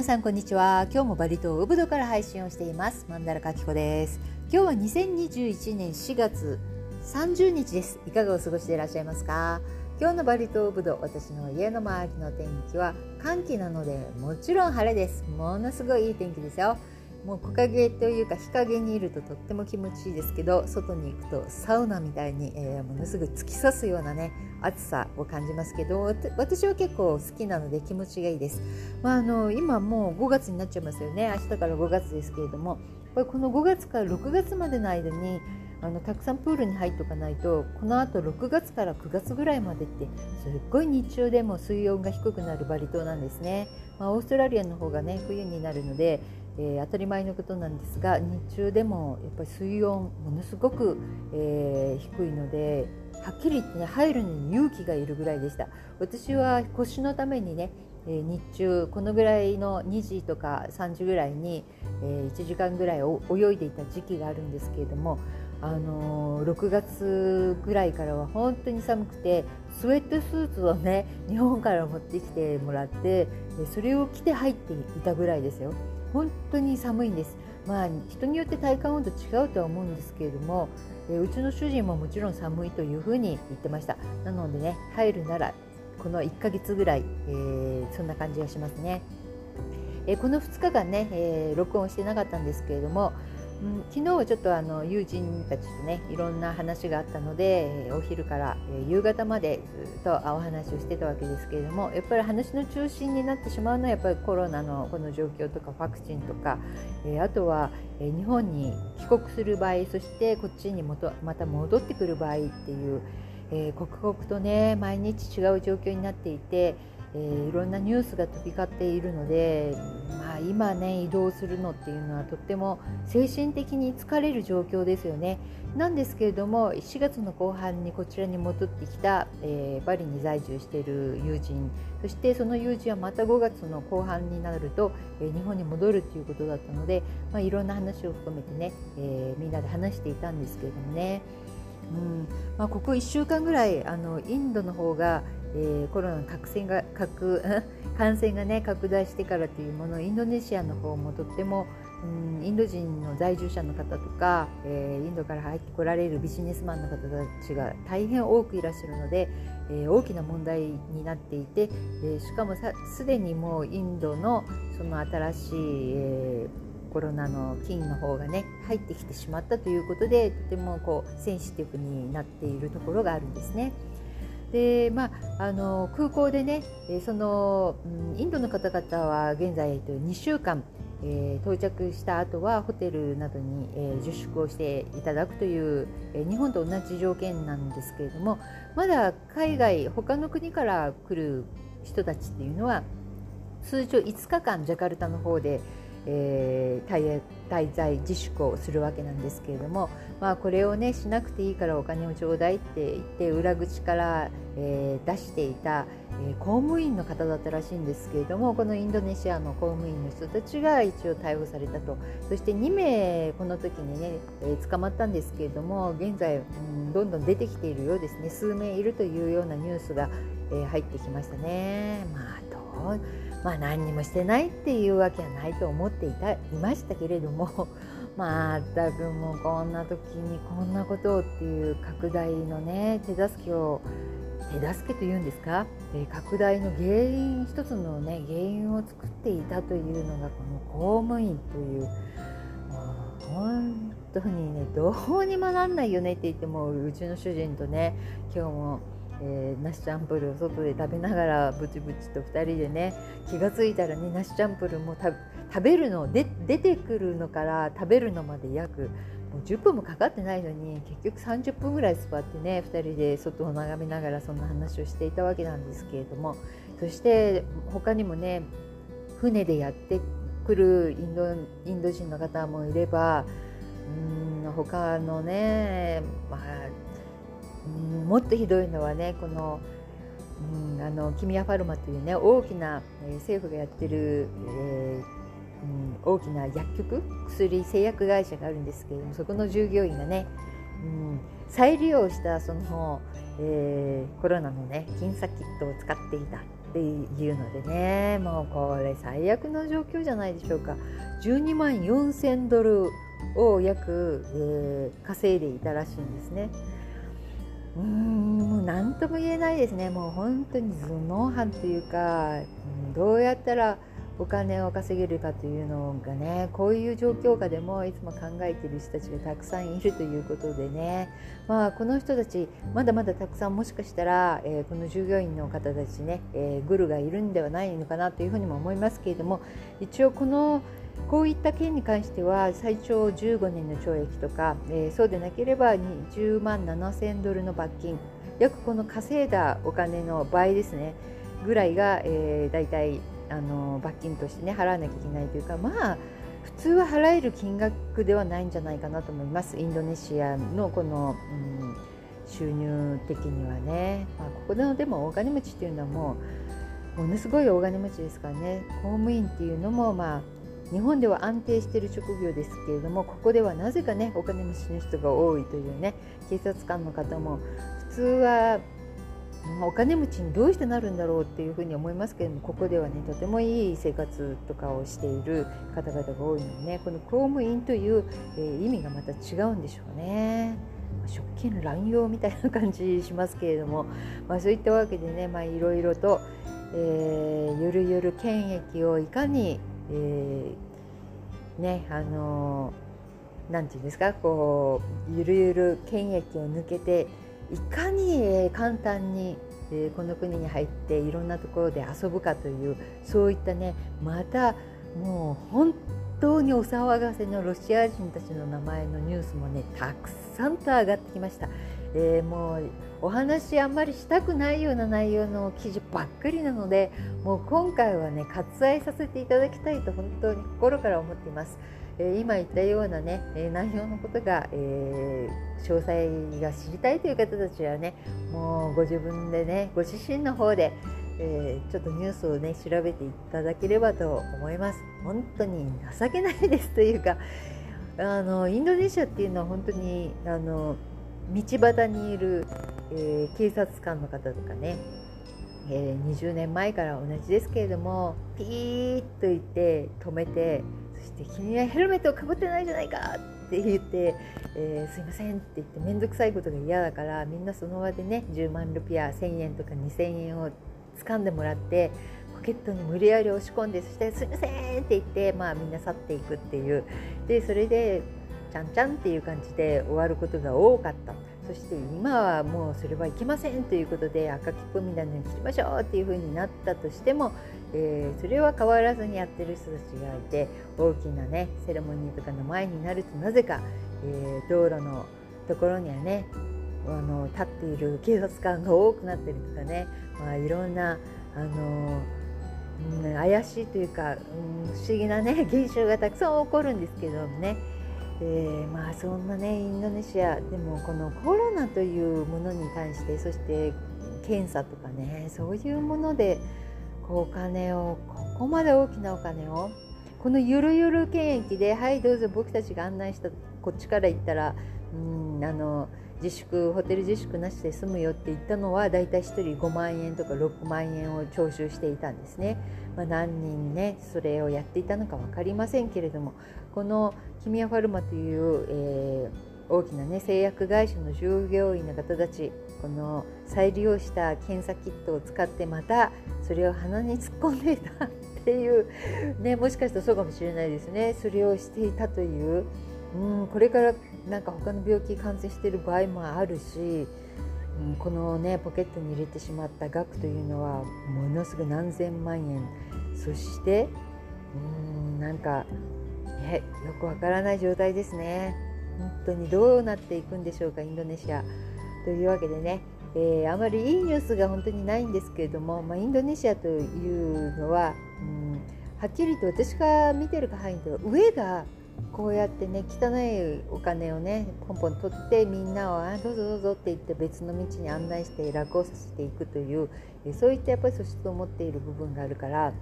皆さんこんにちは。今日もバリ島ウブドから配信をしています。マンダラカキコです。今日は2021年4月30日です。いかがお過ごしでいらっしゃいますか？今日のバリ島ウブド私の家の周りの天気は寒気なのでもちろん晴れです。ものすごいいい天気ですよ。もう木陰というか日陰にいるととっても気持ちいいですけど外に行くとサウナみたいに、えー、ものすぐ突き刺すようなね暑さを感じますけど私は結構好きなので気持ちがいいです、まあ、あの今もう5月になっちゃいますよね。明日から5月ですけれどもこれこの5月から6月までの間にあのたくさんプールに入っておかないとこのあと6月から9月ぐらいまでってすっごい日中でも水温が低くなるバリ島なんですね、まあ、オーストラリアの方がね冬になるのでえー、当たり前のことなんですが日中でもやっぱり水温ものすごく、えー、低いのではっきり言ってね入るのに勇気がいるぐらいでした。私は腰のためにねえ、日中このぐらいの2時とか3時ぐらいに、え、1時間ぐらい泳いでいた時期があるんですけれども、あのー、6月ぐらいからは本当に寒くてスウェットスーツをね日本から持ってきてもらってそれを着て入っていたぐらいですよ。本当に寒いんです。まあ、人によって体感温度違うとは思うんですけれども、うちの主人ももちろん寒いというふうに言ってましたなのでね入るならこの1ヶ月ぐらい、えー、そんな感じがしますね、え、この2日間ね、えー、録音してなかったんですけれどもうん、昨日ちょっとあの友人たちとねいろんな話があったので、えお昼から、え夕方までずっとお話をしてたわけですけれどもやっぱり話の中心になってしまうのはやっぱりコロナのこの状況とかワクチンとか、えあとは、え日本に帰国する場合そしてこっちにもとまた戻ってくる場合っていう、え刻々とね毎日違う状況になっていてえー、いろんなニュースが飛び交っているので、まあ、今ね移動するのっていうのはとっても精神的に疲れる状況ですよね。なんですけれども4月の後半にこちらに戻ってきた、えー、バリに在住している友人そしてその友人はまた5月の後半になると、えー、日本に戻るということだったので、まあ、いろんな話を含めてね、え、みんなで話していたんですけれどもね。うんまあ、ここ1週間ぐらいあのインドの方がえー、コロナの 感染が拡感染が、ね、拡大してからというものインドネシアの方もとっても、うん、インド人の在住者の方とか、えー、インドから入ってこられるビジネスマンの方たちが大変多くいらっしゃるので、えー、大きな問題になっていて、えしかもすでにもうインドのその新しい、えコロナの菌の方がね入ってきてしまったということでとてもこうセンシティブになっているところがあるんですね。でまあ、あの空港でねその、インドの方々は現在2週間、えー、到着した後はホテルなどに、えー、自粛をしていただくという、えー、日本と同じ条件なんですけれどもまだ海外他の国から来る人たちっていうのは通常5日間ジャカルタの方で、えー、滞在自粛をするわけなんですけれども、まあ、これをねしなくていいからお金をちょうだいって言って裏口から、えー、出していた、えー、公務員の方だったらしいんですけれどもこのインドネシアの公務員の人たちが一応逮捕されたとそして2名この時にね、え捕まったんですけれども現在、うん、どんどん出てきているようですね数名いるというようなニュースが、え入ってきましたね。まあどうまあ、何にもしてないっていうわけはないと思っていたいましたけれども まったくもうこんな時にこんなことをっていう拡大のね手助けを手助けというんですか、え拡大の原因一つのね原因を作っていたというのがこの公務員という本当にねどうにもなんないよねって言ってもうちの主人とね今日もえー、ナシチャンプルを外で食べながらブチブチと2人でね気が付いたらねナシチャンプルも食べるので出てくるのから食べるのまで約もう10分もかかってないのに結局30分ぐらい座ってね2人で外を眺めながらそんな話をしていたわけなんですけれどもそして他にもね船でやってくるインドインド人の方もいればうん他のね、まあもっとひどいのはねこの,、うん、あのキミヤファルマというね大きな、えー、政府がやってる、えー、うん、大きな薬局薬製薬会社があるんですけれどもそこの従業員がね、うん、再利用したその、えー、コロナのね検査キットを使っていたっていうのでねもうこれ最悪の状況じゃないでしょうか12万4,000ドルを約、えー、稼いでいたらしいんですね。うんもう何とも言えないですね。もう本当に頭脳犯というか、どうやったらお金を稼げるかというのがねこういう状況下でもいつも考えている人たちがたくさんいるということでね、まあ、この人たちまだまだたくさんもしかしたら、えー、この従業員の方たちね、えー、グルがいるんではないのかなというふうにも思いますけれども一応このこういった件に関しては最長15年の懲役とか、えー、そうでなければ10万7000ドルの罰金。約この稼いだお金の倍ですね。ぐらいが、えー、大体あの罰金としてね払わなきゃいけないというかまあ普通は払える金額ではないんじゃないかなと思います。インドネシアのこの、うん、収入的にはね、まあ、ここででも大金持ちっていうのはもうものすごい大金持ちですからね。公務員っていうのもまあ日本では安定している職業ですけれどもここではなぜかねお金持ちの人が多いというね警察官の方も普通はお金持ちにどうしてなるんだろうっていうふうに思いますけれどもここではねとてもいい生活とかをしている方々が多いのでねこの公務員という、えー、意味がまた違うんでしょうね。職権乱用みたいな感じしますけれども、まあ、そういったわけでね、まあ、いろいろと、えー、ゆるゆる権益をいかに、えー、ねあのー、て言うんですかこうゆるゆる権益を抜けていかに簡単にこの国に入っていろんなところで遊ぶかというそういったねまたもう本当にお騒がせのロシア人たちの名前のニュースもねたくさんと上がってきました。えー、もうお話あんまりしたくないような内容の記事ばっかりなのでもう今回はね割愛させていただきたいと本当に心から思っています。え今言ったようなね、え内容のことが、えー、詳細が知りたいという方たちはねもうご自分でねご自身の方で、えー、ちょっとニュースをね調べていただければと思います本当に情けないですというかあのインドネシアっていうのは本当にあの道端にいる、えー、警察官の方とかねえー、20年前から同じですけれどもピーッと言って止めてそして「君はヘルメットをかぶってないじゃないか!」って言って「えー、すいません」って言って面倒くさいことが嫌だからみんなその場でね10万ルピア1,000円とか2,000円を掴んでもらってポケットに無理やり押し込んでそして「すいません」って言って、まあ、みんな去っていくっていうでそれでちゃんちゃんっていう感じで終わることが多かった。そして今はもうそれはいけませんということで赤切符みたいなのにしましょうっていうふうになったとしても、えー、それは変わらずにやってる人たちがいて大きなねセレモニーとかの前になるとなぜか、えー、道路のところにはねあの立っている警察官が多くなったりとかね、まあ、いろんなあのうん、怪しいというか、うん、不思議なね現象がたくさん起こるんですけどもねえー、まあそんなねインドネシアでもこのコロナというものに対してそして検査とかねそういうものでこうお金をここまで大きなお金をこのゆるゆる検疫で「はいどうぞ僕たちが案内したこっちから行ったらうんあの自粛ホテル自粛なしで済むよって言ったのはだいたい1人5万円とか6万円を徴収していたんですね。まあ、何人ねそれをやっていたのか分かりませんけれどもこのキミアファルマという、えー、大きな、ね、製薬会社の従業員の方たちこの再利用した検査キットを使ってまたそれを鼻に突っ込んでいたっていう、ね、もしかしたらそうかもしれないですね。それをしていたという、うん、これからなんか他の病気感染している場合もあるし、うん、このねポケットに入れてしまった額というのはものすごい何千万円。そしてうんなんかよくわからない状態ですね。本当にどうなっていくんでしょうかインドネシア。というわけでね、えー、あまりいいニュースが本当にないんですけれども、まあ、インドネシアというのは、うん、はっきりと私が見てる範囲では上がこうやってね汚いお金をねポンポン取ってみんなをあどうぞどうぞって言って別の道に案内して楽をさせていくというそういったやっぱり素質を持っている部分があるから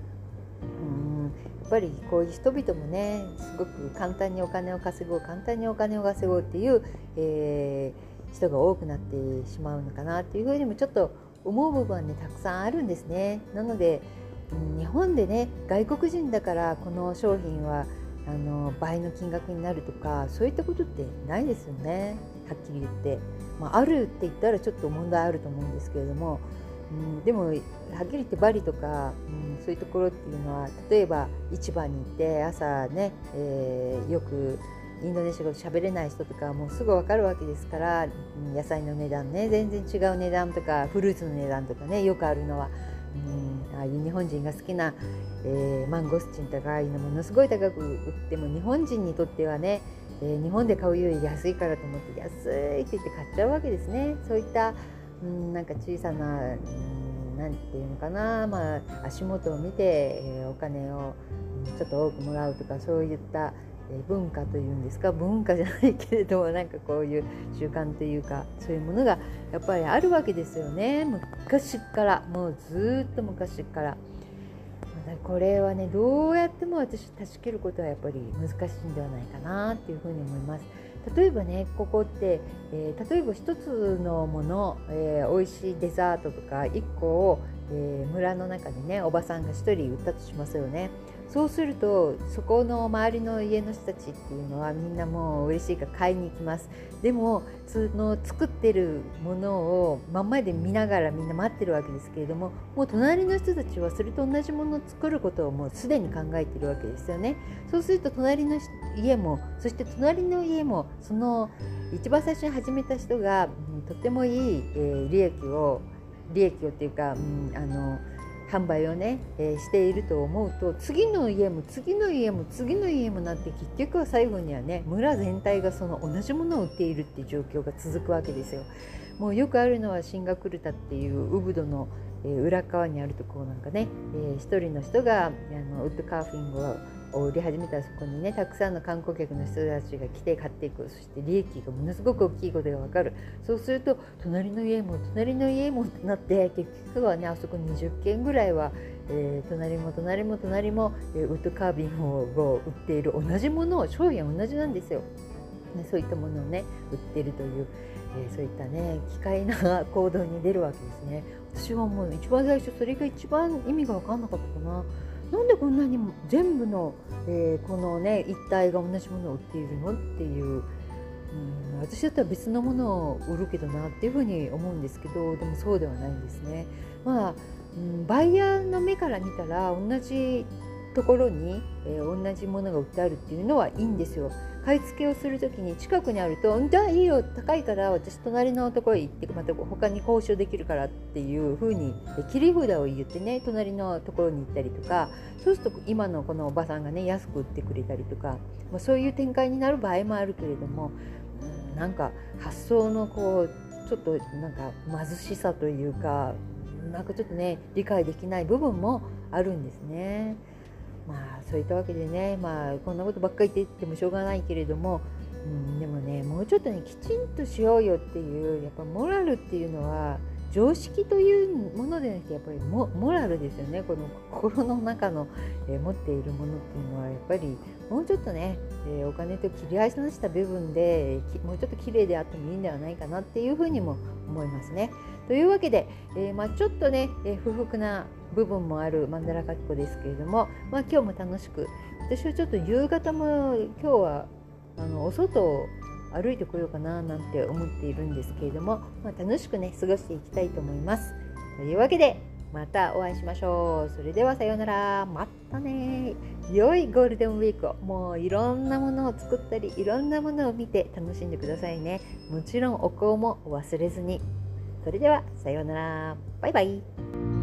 うん。やっぱりこういう人々もねすごく簡単にお金を稼ごう簡単にお金を稼ごうっていう、えー、人が多くなってしまうのかなっていうふうにもちょっと思う部分はねたくさんあるんですね。なので、日本でね外国人だからこの商品はあの倍の金額になるとかそういったことってないですよね。はっきり言って、まあ、あるって言ったらちょっと問題あると思うんですけれども、うん、でもはっきり言ってバリとか、うん、そういうところっていうのは例えば市場に行って朝ね、えー、よくインドネシア語喋れない人とかもうすぐ分かるわけですからうん野菜の値段ね全然違う値段とかフルーツの値段とかねよくあるのは、うん、ああいう日本人が好きな、えー、マンゴスチンとかああいうのものすごい高く売っても日本人にとってはね、えー、日本で買うより安いからと思って安いって言って買っちゃうわけですね。そういった、うん、なんか小さな、うん、なんていうのかな、まあ、足元を見て、えー、お金をちょっと多くもらうとかそういった文化というんですか文化じゃないけれども なんかこういう習慣というかそういうものがやっぱりあるわけですよね昔からもうずっと昔から。これはねどうやっても私断ち切ることはやっぱり難しいんではないかなっていうふうに思います。例えばねここって、えー、例えば一つのもの、えー、美味しいデザートとか1個を、えー、村の中でねおばさんが1人売ったとしますよね。そうするとそこの周りの家の人たちっていうのはみんなもう嬉しいから買いに行きますでもその作ってるものを真ん前で見ながらみんな待ってるわけですけれどももう隣の人たちはそれと同じものを作ることをもうすでに考えてるわけですよねそうすると隣の家もそして隣の家もその一番最初に始めた人が、うん、とてもいい、えー、利益を利益をっていうか、うん、あの販売をね、えー、していると思うと次の家も次の家も次の家もなって結局は最後にはね村全体がその同じものを売っているっていう状況が続くわけですよ。もうよくあるのはシンガクルタっていうウブドの裏側にあるところなんかね、えー、一人の人があのウッドカーフィングをを売り始めたらそこにねたくさんの観光客の人たちが来て買っていく。そして利益がものすごく大きいことが分かる。そうすると隣の家も隣の家もってなって結局はねあそこ20軒ぐらいは、えー、隣も隣も隣も、えー、ウッドカービンを売っている。同じものを商品は同じなんですよ。ね、そういったものをね売ってるという、えー、そういったね機械な行動に出るわけですね。私はもう一番最初それが一番意味が分かんなかったかな。なんでこんなにも全部の、えー、このね一体が同じものを売っているのっていう、うん、私だったら別のものを売るけどなっていうふうに思うんですけどでもそうではないんですね。まあ、うん、バイヤーの目から見たら同じところに、えー、同じものが売ってあるっていうのはいいんですよ。買い付けをする時に近くにあると「じゃあいいよ高いから私隣のところへ行ってまた他に交渉できるから」っていう風に切り札を言ってね隣のところに行ったりとかそうすると今のこのおばさんがね安く売ってくれたりとか、まあ、そういう展開になる場合もあるけれども、うん、なんか発想のこうちょっとなんか貧しさというかなんかちょっとね理解できない部分もあるんですね。まあそういったわけでねまあこんなことばっかり言っててもしょうがないけれども、うん、でもねもうちょっとねきちんとしようよっていうやっぱモラルっていうのは常識というものでなくてやっぱりモラルですよねこの心の中の、えー、持っているものっていうのはやっぱりもうちょっとね、えー、お金と切り離した部分でもうちょっと綺麗であってもいいんではないかなっていうふうにも思いますね。というわけで、えー、まあ、ちょっとね、え不服な部分もあるマンダラカキコですけれども、まあ、今日も楽しく私はちょっと夕方も今日はあのお外を歩いてこようかななんて思っているんですけれども、まあ、楽しくね過ごしていきたいと思います。というわけでまたお会いしましょう。それではさようなら。またね。良いゴールデンウィークをもういろんなものを作ったりいろんなものを見て楽しんでくださいね。もちろんお香も忘れずに。それではさようなら。バイバイ。